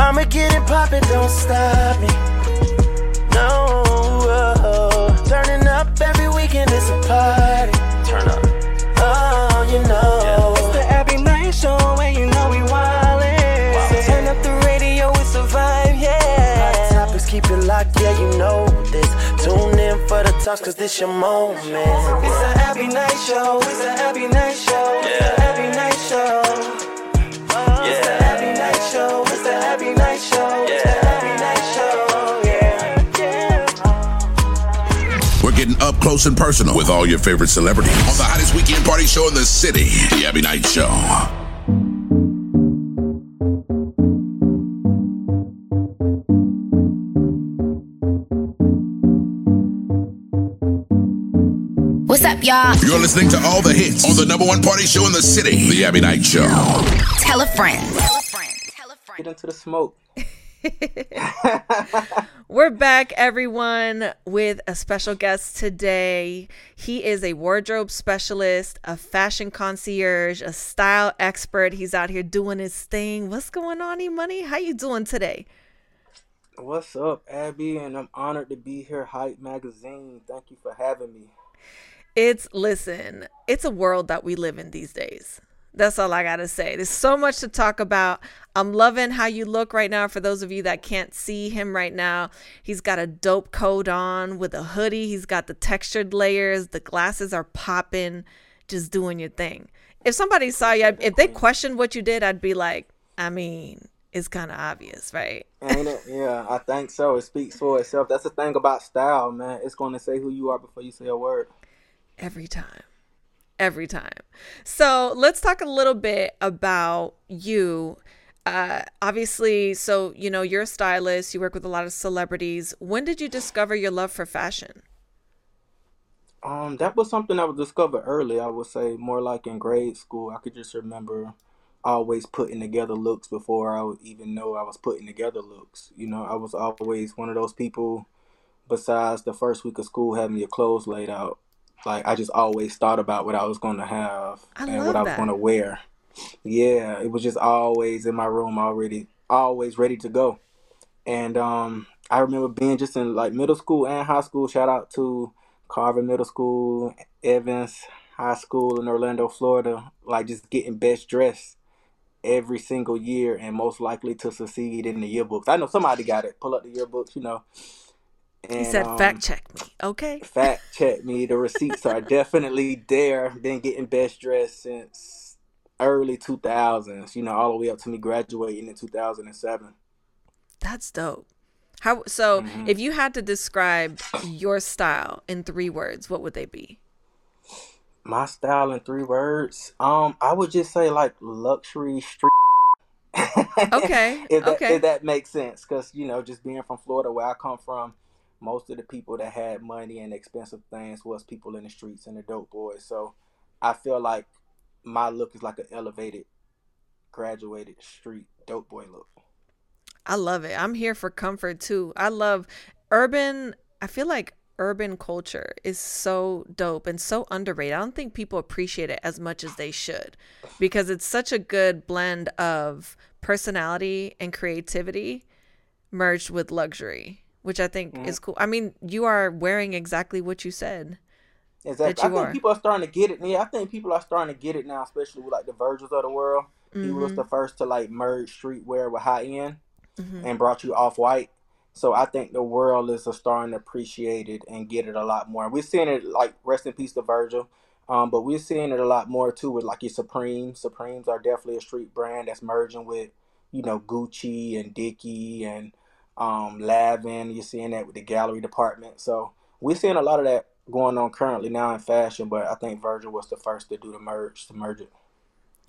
I'ma get it poppin', don't stop me. No, oh, turning up every weekend is a party. Turn up. Oh, you know. It's the Abbie Knights Show, and you know we wildin'. So turn up the radio, it's a vibe, yeah. Hot topics, keep it locked, yeah, you know this. Tune in for the talks, cause this your moment. It's the Abbie Knights Show, it's the Abbie Knights Show, it's the Abbie Knights Show. Getting up close and personal with all your favorite celebrities on the hottest weekend party show in the city, The Abbie Knights Show. What's up, y'all? You're listening to all the hits on the number one party show in the city, The Abbie Knights Show. Tell a friend. Tell a friend. Tell a friend. Get into the smoke. We're back, everyone, with a special guest today. He is a wardrobe specialist, a fashion concierge, a style expert. He's out here doing his thing. What's going on, E Money? How you doing today? What's up, Abbie? And I'm honored to be here, Hype Magazine. Thank you for having me. It's listen, it's a world that we live in these days. That's all I gotta say. There's so much to talk about. I'm loving how you look right now. For those of you that can't see him right now, he's got a dope coat on with a hoodie. He's got the textured layers. The glasses are popping, just doing your thing. If somebody saw you, if they questioned what you did, I'd be like, I mean, it's kind of obvious, right? Ain't it? Yeah, I think so. It speaks for itself. That's the thing about style, man. It's going to say who you are before you say a word. Every time. Every time. So let's talk a little bit about you. Uh, obviously, so you know, you're a stylist, you work with a lot of celebrities. When did you discover your love for fashion? Um, that was something I was discovered early. I would say more like in grade school. I could just remember always putting together looks before I would even know I was putting together looks. You know, I was always one of those people. Besides the first week of school having your clothes laid out, like I just always thought about what I was going to have I and what I was going to wear. Yeah, it was just always in my room already, always ready to go. And um, I remember being just in like middle school and high school. Shout out to Carver Middle School, Evans High School in Orlando, Florida. Like just getting best dressed every single year and most likely to succeed in the yearbooks. I know somebody got it. Pull up the yearbooks, you know. He And, said, um, fact check me. Okay. fact check me. The receipts are definitely there. Been getting best dressed since early 2000s, you know, all the way up to me graduating in 2007. That's dope. How so Mm-hmm. if you had to describe your style in three words, what would they be? My style in three words. Um, I would just say like luxury street. Okay, if that, okay. if that makes sense, because you know, just being from Florida, where I come from, most of the people that had money and expensive things was people in the streets and the dope boys. So I feel like my look is like an elevated, graduated street dope boy look. I love it. I'm here for comfort too. I love urban. I feel like urban culture is so dope and so underrated. I don't think people appreciate it as much as they should because it's such a good blend of personality and creativity merged with luxury, which I think is cool. I mean, you are wearing exactly what you said. Exactly. That I think are. people are starting to get it. Yeah, I think people are starting to get it now, especially with like the Virgils of the world. He Mm-hmm. was the first to like merge streetwear with high end and brought you off white. So I think the world is starting to appreciate it and get it a lot more. We're seeing it like rest in peace to Virgil. Um, but we're seeing it a lot more too with like your Supreme. Supremes are definitely a street brand that's merging with, you know, Gucci and Dickie and um, Lanvin. You're seeing that with the gallery department. So we're seeing a lot of that going on currently now in fashion. But I think Virgil was the first to do the merge, to merge it.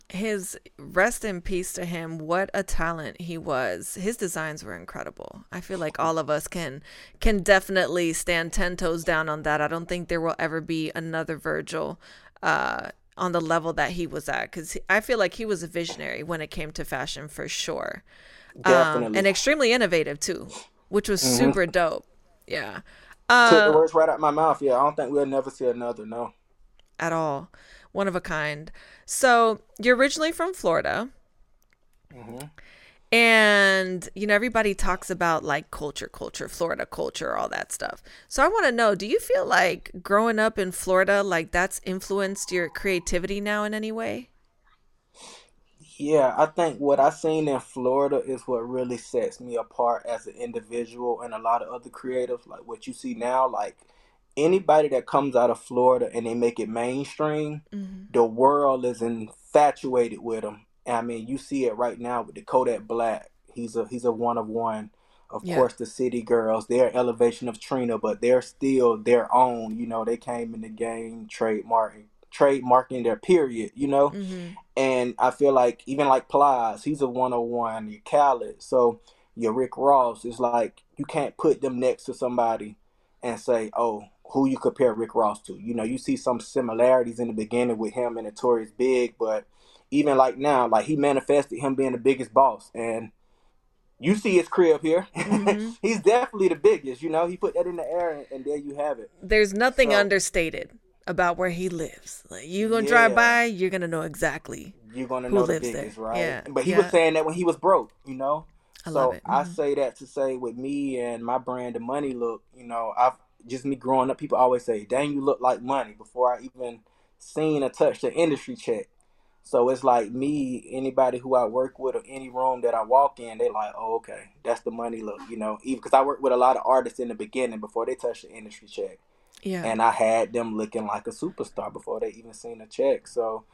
His rest in peace to him. What a talent he was. His designs were incredible. I feel like all of us can can definitely stand ten toes down on that. I don't think there will ever be another Virgil uh, on the level that he was at because I feel like he was a visionary when it came to fashion for sure, um, and extremely innovative too, which was Mm-hmm. super dope. Yeah. Took the Uh, words right out of my mouth. Yeah, I don't think we'll never see another. No. at all. One of a kind. So you're originally from Florida. And, you know, everybody talks about like culture, culture, Florida culture, all that stuff. So I want to know do you feel like growing up in Florida, like that's influenced your creativity now in any way? Yeah, I think what I've seen in Florida is what really sets me apart as an individual and a lot of other creatives. Like what you see now, like anybody that comes out of Florida and they make it mainstream, mm-hmm. the world is infatuated with them. I mean, you see it right now with the Kodak Black. He's a he's a one of one. Of yeah. course, the City Girls, their elevation of Trina, but they're still their own. You know, they came in the game trademarking trademarking their period. You know, mm-hmm. And I feel like even like Plies, he's a one of one. Your Khaled, so your Rick Ross is like you can't put them next to somebody and say, oh, who you compare Rick Ross to. You know, you see some similarities in the beginning with him and Notorious Big, but even like now, like he manifested him being the biggest boss, and you see his crib here. Mm-hmm. He's definitely the biggest. You know, he put that in the air, and, and there you have it. There's nothing so, understated about where he lives. Like you gonna yeah. drive by, you're gonna know exactly. You're gonna know the biggest, there. right? Yeah. But he yeah. was saying that when he was broke, you know. I so mm-hmm. I say that to say with me and my brand of money look, you know, I've just me growing up, people always say, "Dang, you look like money." Before I even seen or touched the industry check, so it's like me, anybody who I work with or any room that I walk in, they like, oh, okay, that's the money look, you know. Even because I work with a lot of artists in the beginning before they touch the industry check. Yeah. And I had them looking like a superstar before they even seen a check. So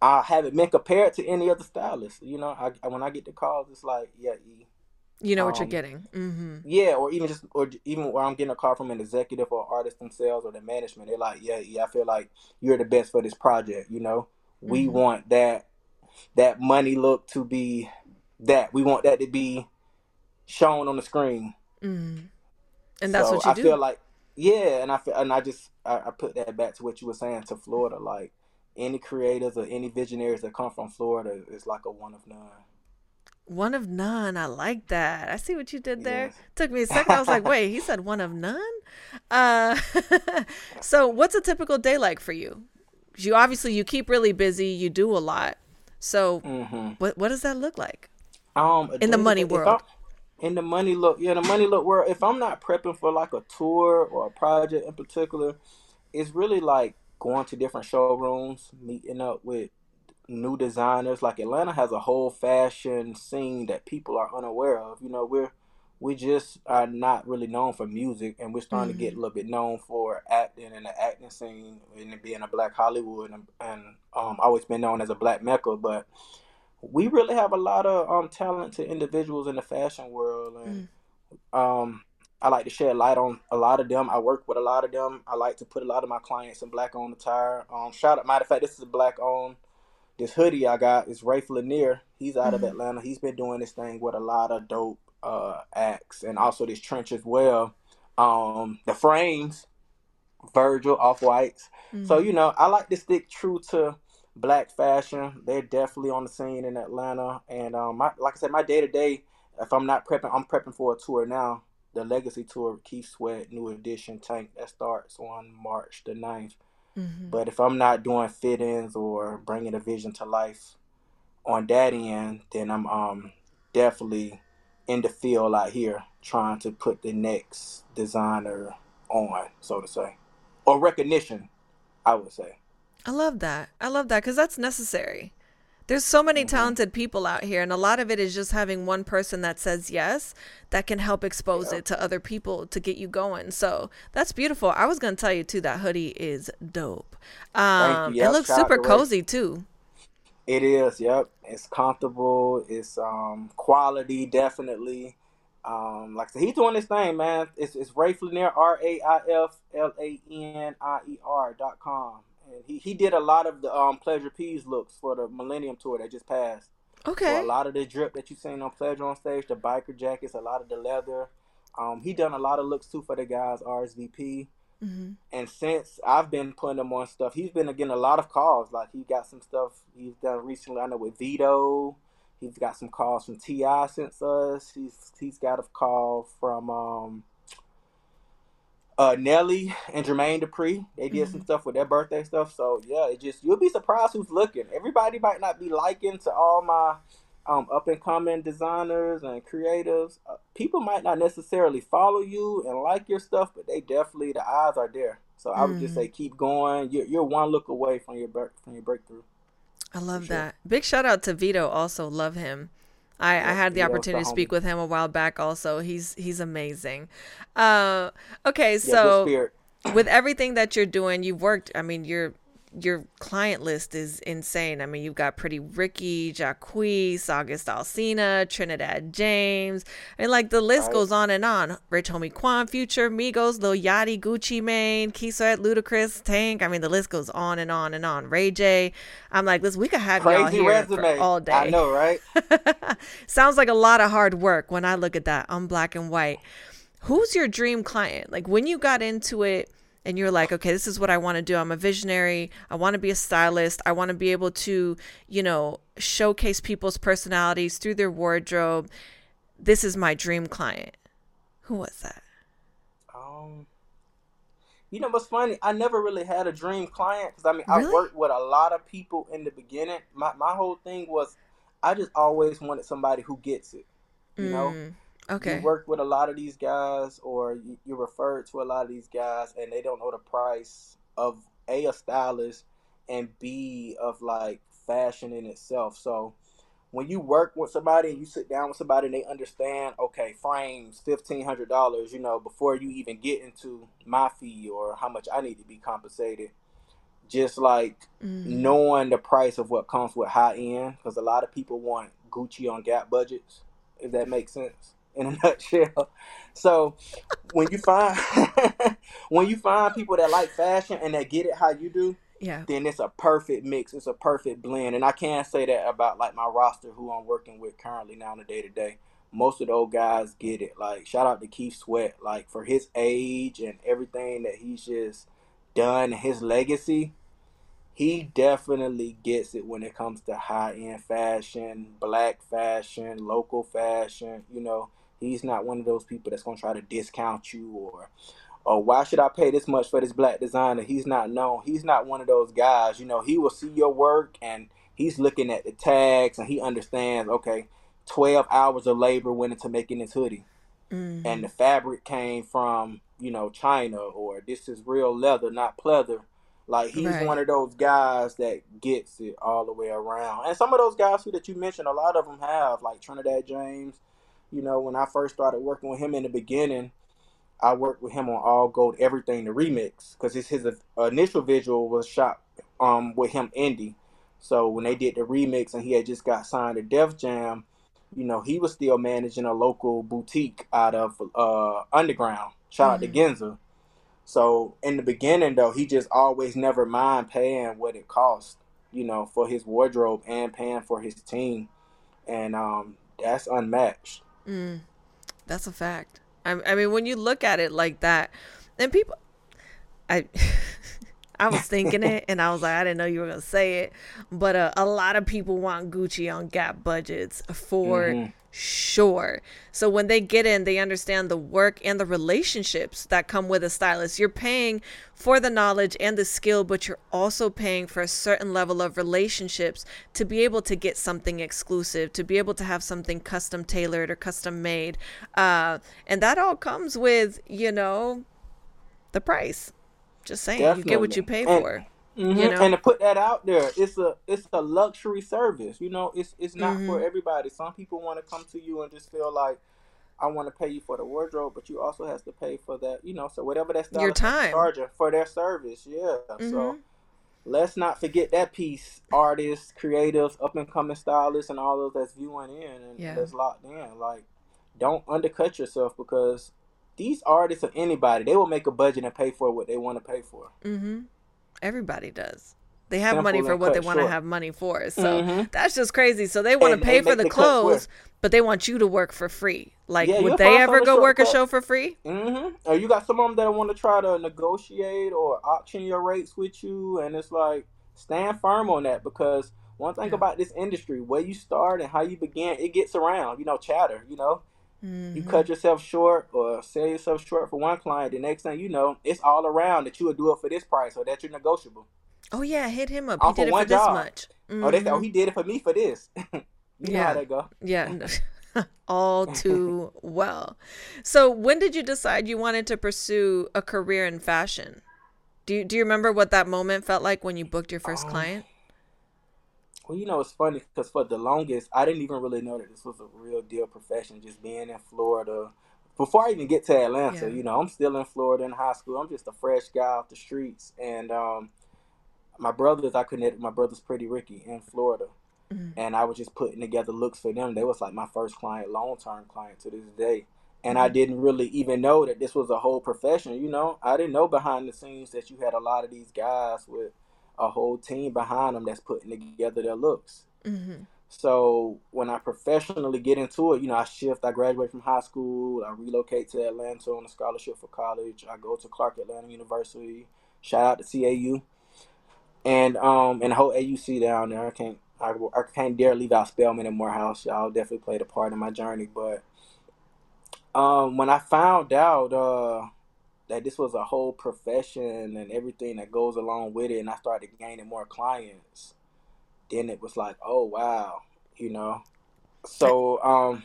I haven't been compared to any other stylist. You know, I when I get the calls, it's like, yeah, E. You know what you're um, getting. Mm-hmm. Yeah, or even just, or even where I'm getting a call from an executive or artist themselves or the management, they're like, yeah, yeah, I feel like you're the best for this project. You know, we mm-hmm. want that that money look to be that we want that to be shown on the screen. Mm-hmm. And that's so what you I do. feel like yeah, and I and I just I, I put that back to what you were saying to Florida. Like any creators or any visionaries that come from Florida is like a one of none. One of none. I like that. I see what you did there. Yes. Took me a second. I was like, wait, he said one of none? Uh, so what's a typical day like for you? you obviously you keep really busy, you do a lot. So mm-hmm. what what does that look like? Um, in the money world. In the money look, yeah, the money look world. If I'm not prepping for like a tour or a project in particular, it's really like going to different showrooms, meeting up with new designers. Like Atlanta has a whole fashion scene that people are unaware of. You know, we're we just are not really known for music, and we're starting mm-hmm. to get a little bit known for acting and the acting scene and being a black Hollywood, and, and um, always been known as a black mecca. But we really have a lot of um, talented individuals in the fashion world, and mm. um, I like to shed light on a lot of them. I work with a lot of them. I like to put a lot of my clients in black owned attire. Um, shout out, matter of fact, this is a black owned. This hoodie I got is Raif Lanier. He's out mm-hmm. of Atlanta. He's been doing this thing with a lot of dope uh, acts and also this trench as well. Um, the frames, Virgil, off whites. Mm-hmm. So you know, I like to stick true to black fashion. They're definitely on the scene in Atlanta, and um, my, like I said, my day to day, if I'm not prepping, I'm prepping for a tour now. The Legacy Tour, Keith Sweat, New Edition Tank that starts on March the 9th. Mm-hmm. But if I'm not doing fit-ins or bringing a vision to life on that end, then I'm um definitely in the field out here trying to put the next designer on, so to say, or recognition, I would say. I love that. I love that because that's necessary. There's so many mm-hmm. talented people out here, and a lot of it is just having one person that says yes that can help expose it to other people to get you going. So that's beautiful. I was gonna tell you too that hoodie is dope. Um, it looks super cozy too. It is, yep. It's comfortable. It's um quality, definitely. Um, like I said, he's doing this thing, man. It's it's Raif Lanier, R A I F L A N I E R dot com, and he he did a lot of the um Pleasure P's looks for the Millennium Tour that just passed. Okay. So a lot of the drip that you seen on Pleasure on stage, the biker jackets, a lot of the leather. Um, he done a lot of looks too for the guys RSVP. Mm-hmm. And since I've been putting him on stuff, he's been getting a lot of calls. Like he got some stuff he's done recently. I know with Vito. He's got some calls from Ti since us. He's he's got a call from um, uh, Nelly and Jermaine Dupri. They did mm-hmm. some stuff with their birthday stuff. So yeah, it just you'll be surprised who's looking. Everybody might not be liking to all my um, up and coming designers and creatives, uh, people might not necessarily follow you and like your stuff, but they definitely the eyes are there. So I would just Mm. say keep going. You're, you're one look away from your from your breakthrough. I love sure. that. Big shout out to Vito. Also love him. I, I had the opportunity to speak with him a while back. Also, he's he's amazing. Uh, okay, so spirit. with everything that you're doing, you've worked. I mean, your your client list is insane. I mean, you've got Pretty Ricky, Jacquees, August Alsina, Trinidad James, and like the list goes on and on. Rich Homie Quan, Future, Migos, Lil Yachty, Gucci Mane, Keith Sweat, Ludacris, Tank. I mean, the list goes on and on and on. Ray J. I'm like, listen, we could have y'all here resume. for all day. I know, right? Sounds like a lot of hard work when I look at that I'm black and white. Who's your dream client? Like when you got into it and you're like, okay, this is what I want to do. I'm a visionary. I want to be a stylist. I want to be able to, you know, showcase people's personalities through their wardrobe. This is my dream client. Who was that? Um, you know what's funny? I never really had a dream client because I mean I worked with a lot of people in the beginning. My my whole thing was I just always wanted somebody who gets it. You know, Mm, okay. you work with a lot of these guys, or you, you're referred to a lot of these guys, and they don't know the price of a a stylist and b of like fashion in itself. So when you work with somebody and you sit down with somebody and they understand, okay, frames fifteen hundred dollars, you know, before you even get into my fee or how much I need to be compensated. Just like Mm, knowing the price of what comes with high end, because a lot of people want Gucci on Gap budgets, if that makes sense in a nutshell. So when you find when you find people that like fashion and that get it how you do, yeah. then it's a perfect mix. It's a perfect blend. And I can't say that about like my roster who I'm working with currently now on a day to day. Most of those guys get it. Like shout out to Keith Sweat, like for his age and everything that he's just done, his legacy. He definitely gets it when it comes to high end fashion, black fashion, local fashion. You know, he's not one of those people that's gonna try to discount you or or why should I pay this much for this black designer? He's not known. He's not one of those guys. You know, he will see your work and he's looking at the tags and he understands, okay, 12 hours of labor went into making this hoodie. Mm, And the fabric came from, you know, China or this is real leather, not pleather. Like he's Right. one of those guys that gets it all the way around. And some of those guys who that you mentioned, a lot of them have, like Trinidad James. You know, when I first started working with him in the beginning, I worked with him on All Gold Everything, the remix, because his his initial visual was shot um with him indie. So when they did the remix and he had just got signed to Def Jam, you know, he was still managing a local boutique out of uh Underground. Shout out to Genza. So in the beginning though, he just always never mind paying what it cost, you know, for his wardrobe and paying for his team. And um that's unmatched. Mm, that's a fact. I, I mean, when you look at it like that, and people, I, I was thinking it, and I was like, I didn't know you were gonna say it, but uh, a lot of people want Gucci on Gap budgets for Mhm. sure. So when they get in, they understand the work and the relationships that come with a stylist. You're paying for the knowledge and the skill, but you're also paying for a certain level of relationships to be able to get something exclusive, to be able to have something custom tailored or custom made. Uh, and that all comes with, you know, the price. Just saying, you get what you pay Definitely. for. Mhm. You know? And to put that out there, it's a it's a luxury service. You know, it's it's not for Mm-hmm. everybody. Some people want to come to you and just feel like I want to pay you for the wardrobe, but you also has to pay for that. You know, so whatever that Your time. charging for their service. Yeah. Mhm. So let's not forget that piece. Artists, creatives, up and coming stylists, and all those that's viewing in and Yeah. that's locked in. Like, don't undercut yourself because these artists or anybody, they will make a budget and pay for what they want to pay for. Mm-hmm. Everybody does. They have Simple money for what they want to have money for. So Mhm. that's just crazy. So they want to pay for the the clothes, but they want you to work for free. Like, Yeah, would they ever go work a show for free? Mm-hmm. Or you got some of them that want to try to negotiate or auction your rates with you, and it's like stand firm on that because one thing Yeah. about this industry, where you start and how you begin, it gets around. You know, chatter. You know, you Mhm. cut yourself short or sell yourself short for one client, the next thing you know, it's all around that you would do it for this price or that you're negotiable. Oh yeah, hit him up. All He did for it for this job. much. Oh, they oh, Mhm. he did it for me for this. You know how they go. Yeah. All too well. So, when did you decide you wanted to pursue a career in fashion? Do you, do you remember what that moment felt like when you booked your first Um, client? Well, you know, it's funny because for the longest, I didn't even really know that this was a real deal profession. Just being in Florida, before I even get to Atlanta, Yeah. you know, I'm still in Florida in high school. I'm just a fresh guy off the streets, and um, my brothers, I connected with my brothers, Pretty Ricky, in Florida, Mhm. and I was just putting together looks for them. They was like my first client, long term client to this day. And I didn't really even know that this was a whole profession. You know, I didn't know behind the scenes that you had a lot of these guys with a whole team behind them that's putting together their looks. Mm-hmm. So when I professionally get into it, you know, I shift. I graduate from high school. I relocate to Atlanta on a scholarship for college. I go to Clark Atlanta University. Shout out to CAU, and um, and the whole AUC down there. I can't, I, I can't dare leave out Spelman and Morehouse. Y'all definitely played a part in my journey. But um, when I found out uh that this was a whole profession and everything that goes along with it, and I started gaining more clients then it was like, oh wow, you know. So um,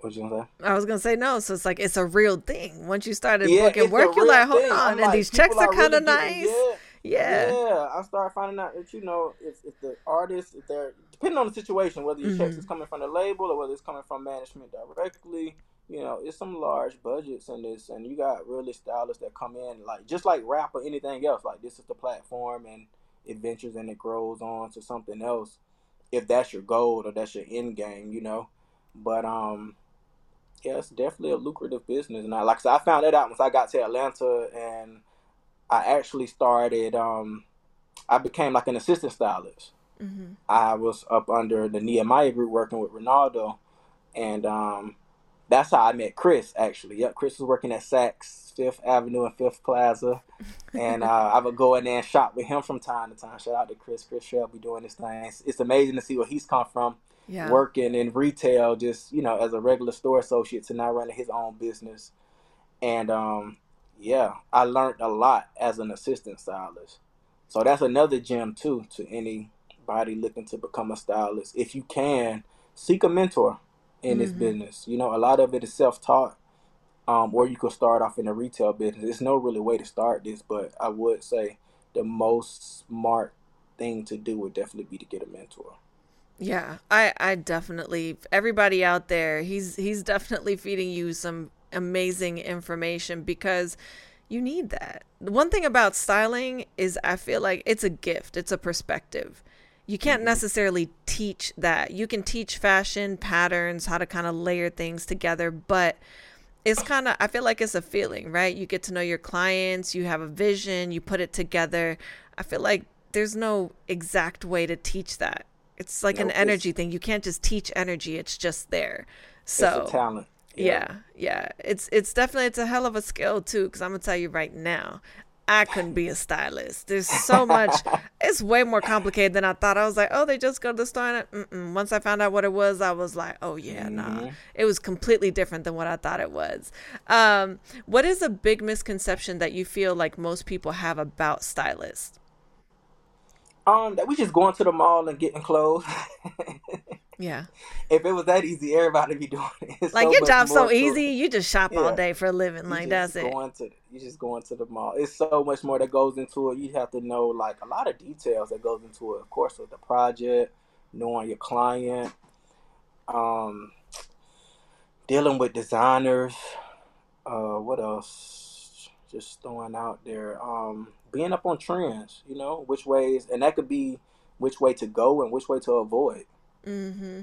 what you gonna say? I was gonna say no, so it's like it's a real thing. Once you started Yeah, booking work, you're like, hold thing. on, I'm and like, these checks are kind of really getting- nice. Yeah, Yeah. yeah. I started finding out that you know, if, if the artist, if they're depending on the situation, whether your checks Mhm. is coming from the label or whether it's coming from management directly, you know, it's some large budgets in this, and you got really stylists that come in like just like rap or anything else. Like this is the platform, and it ventures and it grows on to something else. If that's your goal or that's your end game, you know. But um, yeah, it's definitely a lucrative business. And I, like I said, I found that out once I got to Atlanta, and I actually started. Um, I became like an assistant stylist. hmm I was up under the Nehemiah group working with Ronaldo, and um, that's how I met Chris. Actually, yep, Chris was working at Saks Fifth Avenue and Phipps Plaza, and uh, I would go in there and shop with him from time to time. Shout out to Chris. Chris Shelby doing this thing. It's, it's amazing to see where he's come from Yeah. working in retail, just you know, as a regular store associate to now running his own business. And um, yeah, I learned a lot as an assistant stylist. So that's another gem too to anybody looking to become a stylist. If you can, seek a mentor in this Mhm. business. You know, a lot of it is self-taught. Um, or you could start off in a retail business. There's no really way to start this, but I would say the most smart thing to do would definitely be to get a mentor. Yeah, I I definitely everybody out there, he's he's definitely feeding you some amazing information because you need that. The one thing about styling is I feel like it's a gift, it's a perspective. You can't mm-hmm. necessarily teach that. You can teach fashion patterns, how to kind of layer things together, but it's kind of i feel like it's a feeling right? You get to know your clients you have a vision you put it together. I feel like there's no exact way to teach that. It's like an No, it's- energy thing. You can't just teach energy it's just there. So it's a talent. yeah. Yeah it's it's definitely it's a hell of a skill too because i'm gonna tell you right now i couldn't be a stylist. There's so much it's way more complicated than i thought. I was like oh they just go to the store and once i found out what it was i was like oh yeah nah. It was completely different than what i thought it was. Um, what is a big misconception that you feel like most people have about stylists? Um, that we just going to the mall and getting clothes. yeah if it was that easy, everybody be doing it. It's like so your job's so easy you just shop all day for a living like that's it to you just going to the mall. It's so much more that goes into it. You have to know like a lot of details that goes into it. Of course, with the project, knowing your client, um, dealing with designers. Uh, what else? Just throwing out there. Um, being up on trends. You know which ways, and that could be which way to go and which way to avoid. Mm-hmm.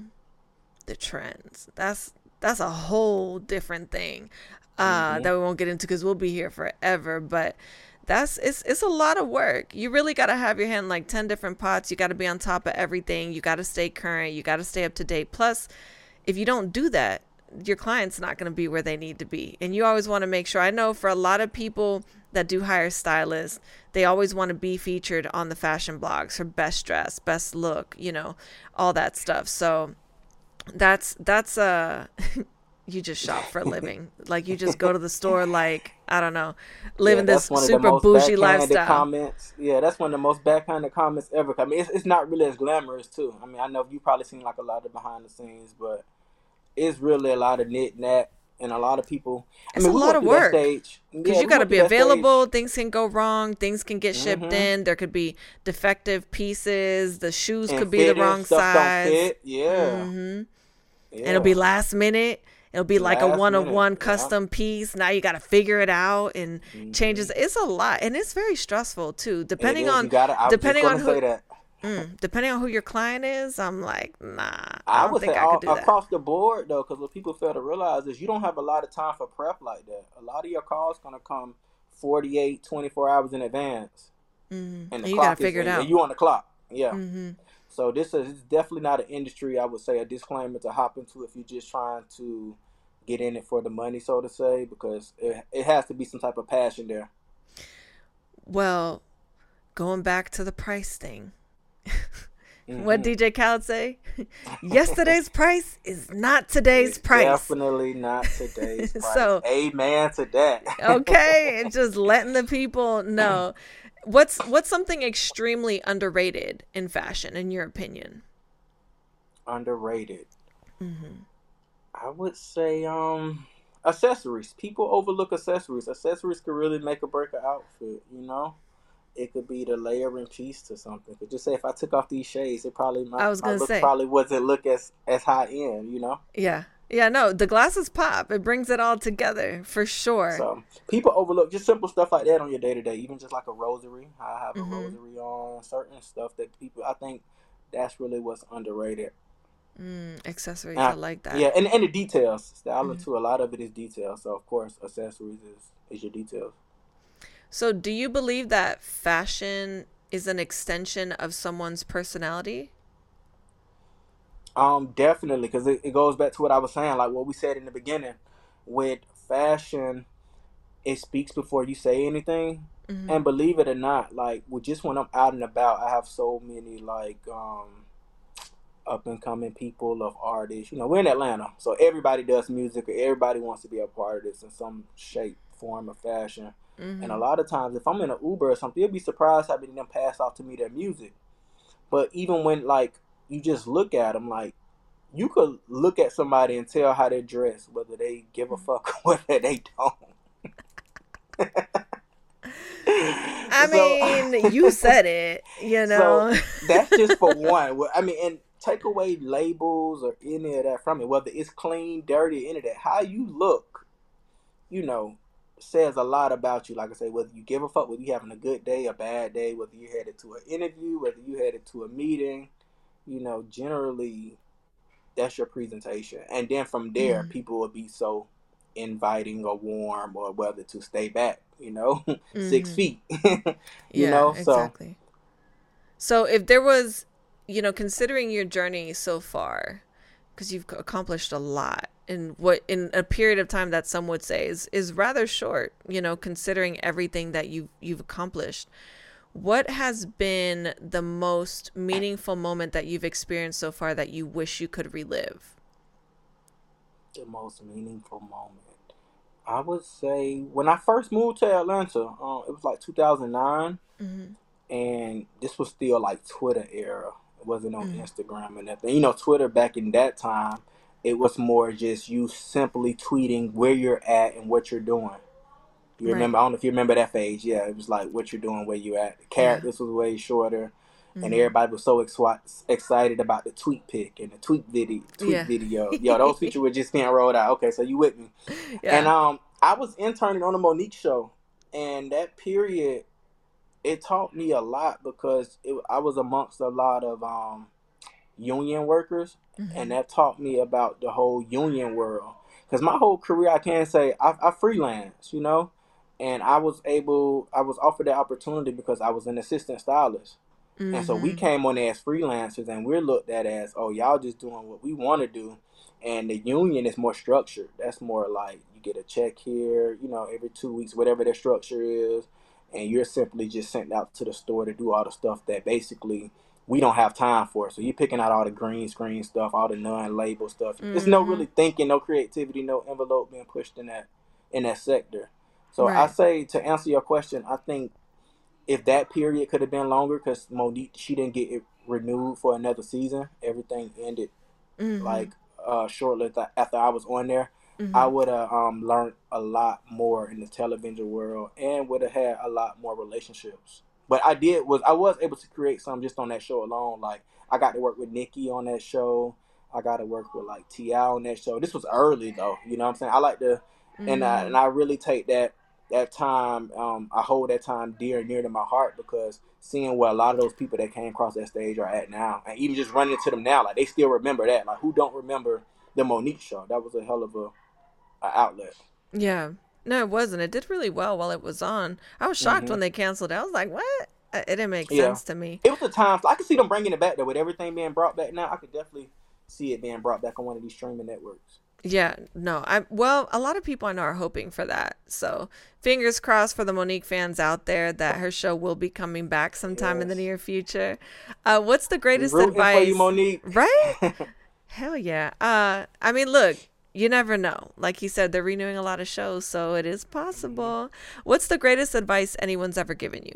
The trends. That's that's a whole different thing uh Mhm. that we won't get into because we'll be here forever but that's it's it's a lot of work. You really got to have your hand in like 10 different pots. You got to be on top of everything. You got to stay current. You got to stay up to date. Plus if you don't do that your client's not going to be where they need to be. And you always want to make sure i know for a lot of people that do hire stylists they always want to be featured on the fashion blogs for best dress best look you know all that stuff so that's that's uh you just shop for a living like you just go to the store like I don't know, living Yeah, this that's one of the super bougie lifestyle. Comments. Yeah, that's one of the most backhanded comments ever. I mean, it's, it's not really as glamorous too. I mean, I know you probably seen like a lot of behind the scenes, but it's really a lot of knit knack and a lot of people. I It's mean, a lot of work. stage Because Yeah, you got to be that stage. available. Things can go wrong. Things can get shipped Mhm. in. There could be defective pieces. The shoes And could be the wrong size. Yeah. hmm yeah. It'll be last minute. It'll be like a one of minute, one yeah. custom piece. Now you got to figure it out and changes. Mhm. It's a lot, and it's very stressful too. Depending on gotta, I was just depending on who- that. Mm, depending on who your client is, I'm like, nah, I, I, would think say I all, could do that. across the board though, because what people fail to realize is you don't have a lot of time for prep like that. A lot of your calls gonna come 48, 24 hours in advance, hmm and And you clock got to is- figure it out. You on the clock, yeah. hmm So this is it's definitely not an industry. I would say a disclaimer to hop into if you're just trying to get in it for the money, so to say, because it, it has to be some type of passion there. Well, going back to the price thing. What Mhm. DJ Khaled say? Yesterday's price is not today's price. Definitely not today's price. So- amen to that. okay, and just letting the people know what's what's something extremely underrated in fashion, in your opinion. underrated. Mm-hmm. I would say um accessories. People overlook accessories. Accessories can really make or break an outfit. You know, it could be the layering piece to something. Could just say if I took off these shades, it probably my, I was gonna look say. probably wasn't look as as high end. You know, Yeah, yeah, no, the glasses pop. It brings it all together for sure. so people overlook just simple stuff like that on your day to day. Even just like a rosary. I have a Mhm. rosary on certain stuff that people. I think that's really what's underrated. mm, accessories, Uh, I like that. Yeah, and and the details. Styling Mhm. too. A lot of it is details. So of course, accessories is is your details. So, do you believe that fashion is an extension of someone's personality? Um, definitely, because it, it goes back to what I was saying, like what we said in the beginning. With fashion, it speaks before you say anything. Mhm. And believe it or not, like with just when I'm out and about, I have so many like um up and coming people of artists. You know, we're in Atlanta, so everybody does music, or everybody wants to be a part of this in some shape, form, or fashion. Mhm. And a lot of times, if I'm in an Uber or something, you'll be surprised how many of them pass off to me their music. But even when like you just look at them, like you could look at somebody and tell how they're dressed, whether they give a fuck or whether they don't. I So- mean, you said it, you know. So that's just for one. Well, I mean, and take away labels or any of that from it, whether it's clean, dirty, any of that. How you look, you know, says a lot about you. Like I say, whether you give a fuck, whether you having a good day, a bad day, whether you headed to an interview, whether you headed to a meeting, you know, generally that's your presentation. And then from there, Mhm. people will be so inviting or warm or whether to stay back, you know, six Mhm. feet. you yeah, know, so exactly. So if there was, you know, considering your journey so far, because you've accomplished a lot in what in a period of time that some would say is is rather short, you know, considering everything that you you've accomplished. What has been the most meaningful moment that you've experienced so far that you wish you could relive? the most meaningful moment. I would say when I first moved to Atlanta, um, it was like 2009, Mhm. and this was still like Twitter era. It wasn't on Mhm. Instagram and nothing. You know, Twitter back in that time, it was more just you simply tweeting where you're at and what you're doing. You Right. remember? I don't know if you remember that phase. Yeah, it was like what you're doing, where you at. The characters was way shorter and Mhm. everybody was so exci- excited about the tweet pic and the tweet video. Tweet Yeah. video, yo, those features were just being rolled out. Okay, so you with me? Yeah. And um, I was interning on the Mo'Nique show, and that period, it taught me a lot because it, I was amongst a lot of um, union workers, Mhm. and that taught me about the whole union world. Because my whole career, I can say I, I freelance, you know, and I was able, I was offered that opportunity because I was an assistant stylist. And so we Mhm. came on as freelancers and we're looked at as, oh, y'all just doing what we want to do. And the union is more structured. That's more like you get a check here, you know, every two weeks, whatever their structure is. And you're simply just sent out to the store to do all the stuff that basically we don't have time for. It. So you're picking out all the green screen stuff, all the non-label stuff. There's no really thinking, no creativity, no envelope being pushed in that in that sector. So I say to answer your question, I think if that period could have been longer, because Mo'Nique she didn't get it renewed for another season, everything ended Mhm. like uh, shortly th- after I was on there. Mhm. I would have um, learned a lot more in the television world and would have had a lot more relationships. But I did was I was able to create some just on that show alone. Like I got to work with Nikki on that show. I got to work with like Ti on that show. This was early though. You know what I'm saying? I like to and I, and I really take that that time. Um, I hold that time dear and near to my heart because seeing where a lot of those people that came across that stage are at now, and even just running into them now, like they still remember that. Like who don't remember the Mo'Nique show? That was a hell of a, a outlet. Yeah. No, it wasn't. It did really well while it was on. I was shocked when they canceled it. I was like, what? Uh, It didn't make Mm-hmm. Yeah. sense to me. It was the times I could see them bringing it back though. With everything being brought back now, I could definitely see it being brought back on one of these streaming networks. Yeah, no. I well, a lot of people I know are hoping for that. So, fingers crossed for the Mo'Nique fans out there that her show will be coming back sometime in the near future. Uh, what's the greatest Rooting advice? for you, Mo'Nique. Right? Hell yeah. Uh, I mean, look, you never know. Like he said, they're renewing a lot of shows, so it is possible. What's the greatest advice anyone's ever given you?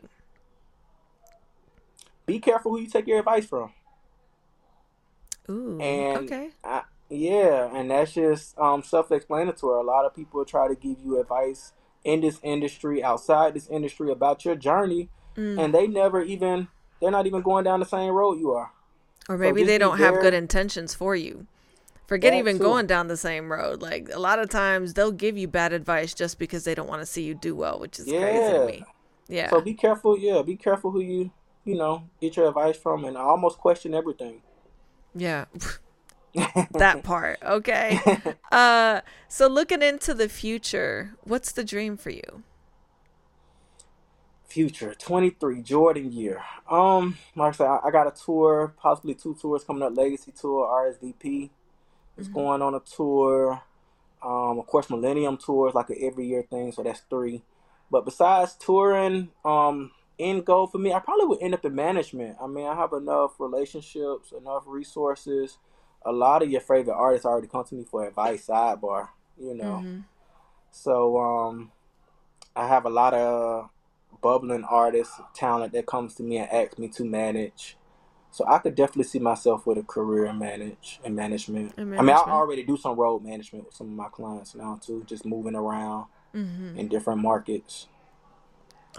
Be careful who you take your advice from. Ooh, And okay. I, yeah, and that's just um, self-explanatory. A lot of people try to give you advice in this industry, outside this industry, about your journey, Mm. and they never even they're not even going down the same road you are. Or maybe just they don't have good intentions for you. Forget That even too. going down the same road. Like a lot of times they'll give you bad advice just because they don't want to see you do well, which is crazy to Yeah. me. Yeah. So be careful. Yeah, be careful who you you know get your advice from, and I almost question everything. yeah. that part. Okay. Uh so looking into the future, what's the dream for you? Future 23 Jordan year. Um, like I said, I, I got a tour, possibly two tours coming up. Legacy tour, RSVP is going on a tour. Um, of course, Millennium tour is like an every year thing, so that's three. But besides touring, um, end goal for me, I probably would end up in management. I mean, I have enough relationships, enough resources. A lot of your favorite artists already come to me for advice, sidebar. You know, Mhm. so um, I have a lot of bubbling artists, talent that comes to me and asks me to manage. So I could definitely see myself with a career in manage in management. In I mean, I already do some road management with some of my clients now too, just moving around Mhm. in different markets.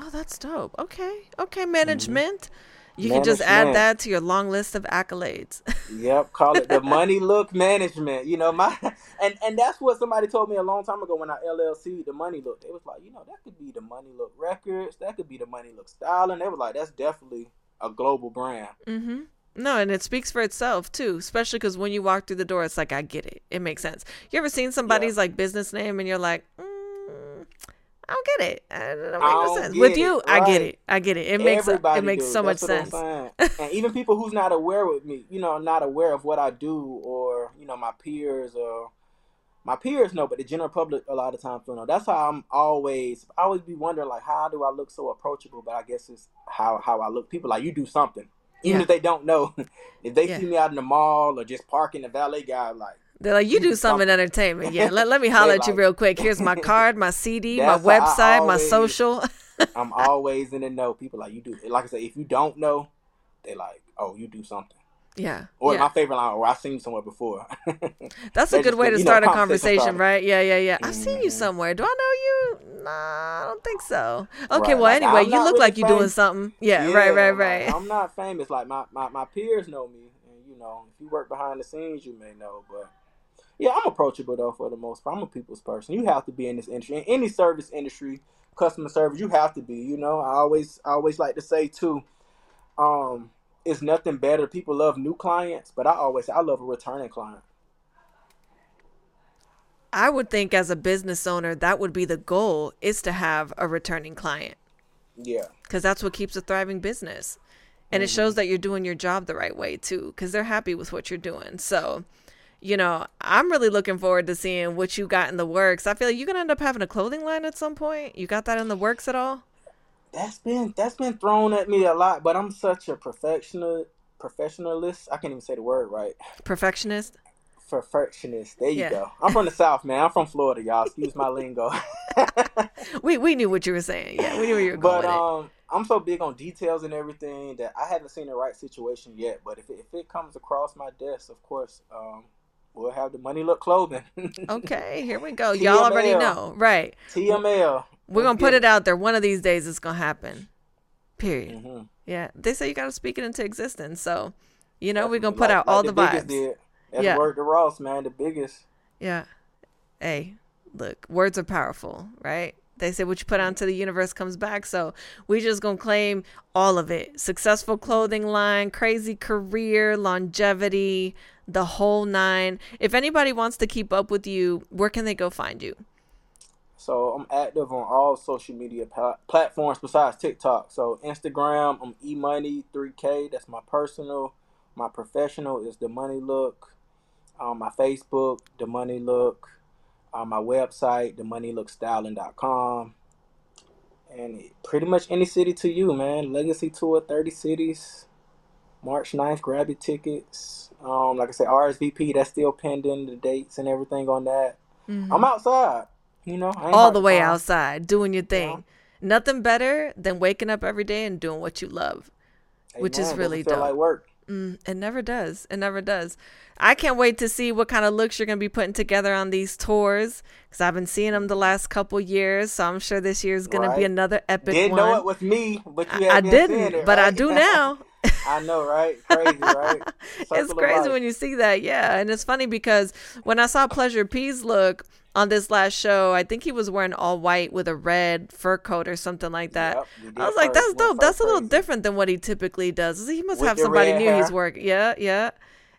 Oh, that's dope. Okay. Okay, management. You can just add Mm-hmm. That to your long list of accolades. Yep, call it the money look management. You know, my and and that's what somebody told me a long time ago when I LLC the money look. It was like, you know, that could be the money look records, that could be the money look styling. They was like, that's definitely a global brand. Mm-hmm. No, and it speaks for itself too, especially because when you walk through the door, it's like I get it. It makes sense. You ever seen somebody's like business name and you're like, mm, I don't get it. I don't make I no sense. With it, you, I get it. I get it. It makes Everybody it makes do. so much That's what sense. And even people who's not aware with me, you know, not aware of what I do, or you know, my peers or my peers know, but the general public a lot of times don't know. That's how I'm always. I always be wondering like, how do I look so approachable? But I guess it's how how I look. People like you do something, even Yeah. if they don't know. if they Yeah. see me out in the mall or just parking the valet guy, like They're like, you do something in entertainment. Yeah, let, let me holler at you real quick. Here's my card, my CD, my That's how I website, my social. I'm always in the know. People like you do. Like I said, if you don't know, they like, oh, you do something. Yeah. Or yeah. my favorite line, or I've seen you somewhere before. That's a good way to you know, start a conversation conversation, right? Yeah, yeah, yeah. I've seen you Mhm. somewhere. Do I know you? Nah, I don't think so. Okay, Right, well, like, anyway, you look really like you're doing something. Yeah, right, right, like, right. I'm not famous. Like my, my, my peers know me, and you know, if you work behind the scenes, you may know. But yeah, I'm approachable though for the most part. I'm a people's person. You have to be in this industry, in any service industry, customer service. You have to be. You know, I always, I always like to say too. Um, it's nothing better. People love new clients, but I always say I love a returning client. I would think as a business owner, that would be the goal is to have a returning client Yeah. because that's what keeps a thriving business. And it Mm-hmm. shows that you're doing your job the right way too because they're happy with what you're doing. So, you know, I'm really looking forward to seeing what you got in the works. I feel like you're going to end up having a clothing line at some point. You got that in the works at all? That's been that's been thrown at me a lot, but I'm such a professional professionalist. I can't even say the word right. Perfectionist? Perfectionist. There you Yeah. go. I'm from the South, man. I'm from Florida, y'all. Excuse my lingo. we we knew what you were saying. Yeah, we knew where you were But going. it. um, I'm so big on details and everything that I haven't seen the right situation yet. But if it, if it comes across my desk, of course, um, we'll have the money look clothing. Okay, here we go. Y'all already know, right? TML. We're gonna put it out there. One of these days, it's gonna happen. Period. hmm Yeah, they say you gotta speak it into existence. So, you know, we're gonna put out all the, biggest vibes. Did. That's Yeah. word to Ross, man. The biggest. Yeah. Hey, look, words are powerful, right? They say what you put out into the universe comes back. So we just gonna claim all of it. Successful clothing line, crazy career, longevity, the whole nine. If anybody wants to keep up with you, where can they go find you? So I'm active on all social media pla- platforms besides TikTok. So Instagram, I'm emoney3k. That's my personal. My professional is the Money Look. Um, my Facebook, the Money Look. On my website, themoneylookstyling.com. And pretty much any city to you, man. Legacy tour, 30 cities. March 9th, grab your tickets. Um, like I said, RSVP, that's still pending, the dates and everything on that. I'm outside. You know, I ain't Mm-hmm. All the way outside, doing your thing. Nothing better than waking up every day and doing what you love. which is really dope. like work. Mm, it never does. It never does. I can't wait to see what kind of looks you're going to be putting together on these tours because I've been seeing them the last couple years. So I'm sure this year is going to be another epic Didn't one. know it was me, but you I had been seeing didn't, it, but I do now. I know, right? Crazy, right? it's Circle crazy life. when you see that, yeah. And it's funny because when I saw Pleasure P's look on this last show, I think he was wearing all white with a red fur coat or something like that. Yep, I was like, that's dope. That's a little crazy. different than what he typically does. He must With have somebody new he's working. Yeah, yeah.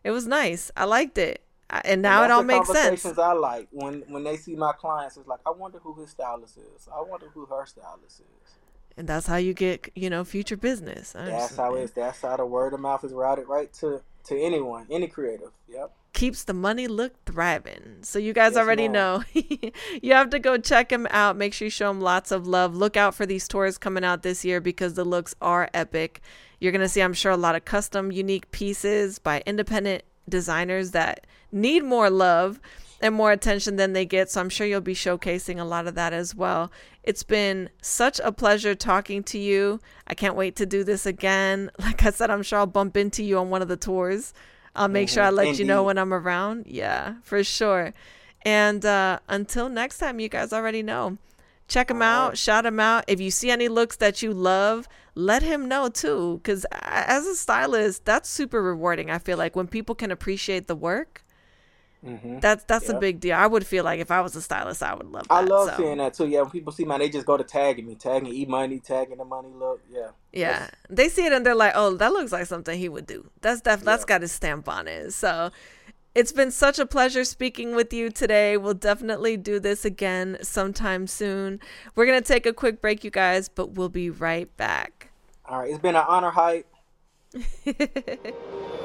It was nice. I liked it. I- And now it all makes sense. conversations I like when when they see my clients. It's like, I wonder who his stylist is. I wonder who her stylist is. And that's how you get, you know, future business. That's how it's. That's how the word of mouth is routed right to to anyone, any creative. Yep. keeps the money look thriving. So you guys Yes, already ma'am. know. you have to go check him out. Make sure you show him lots of love. Look out for these tours coming out this year because the looks are epic. You're going to see, I'm sure, a lot of custom, unique pieces by independent designers that need more love and more attention than they get. So I'm sure you'll be showcasing a lot of that as well. It's been such a pleasure talking to you. I can't wait to do this again. Like I said, I'm sure I'll bump into you on one of the tours. I'll make sure I let you know when I'm around. Yeah, for sure. And uh, until next time, you guys already know. Check him out, shout him out. If you see any looks that you love, let him know too. Because as a stylist, that's super rewarding. I feel like when people can appreciate the work, Mm-hmm. that's that's a big deal. I would feel like if I was a stylist, I would love that. I love so. seeing that too. Yeah, when people see mine, they just go to tagging me, tagging E Money, tagging the money look. Yeah. Yeah, they see it and they're like, "Oh, that looks like something he would do." That's def- that's Yeah. got his stamp on it. So, it's been such a pleasure speaking with you today. We'll definitely do this again sometime soon. We're gonna take a quick break, you guys, but we'll be right back. All right, it's been an honor, hype.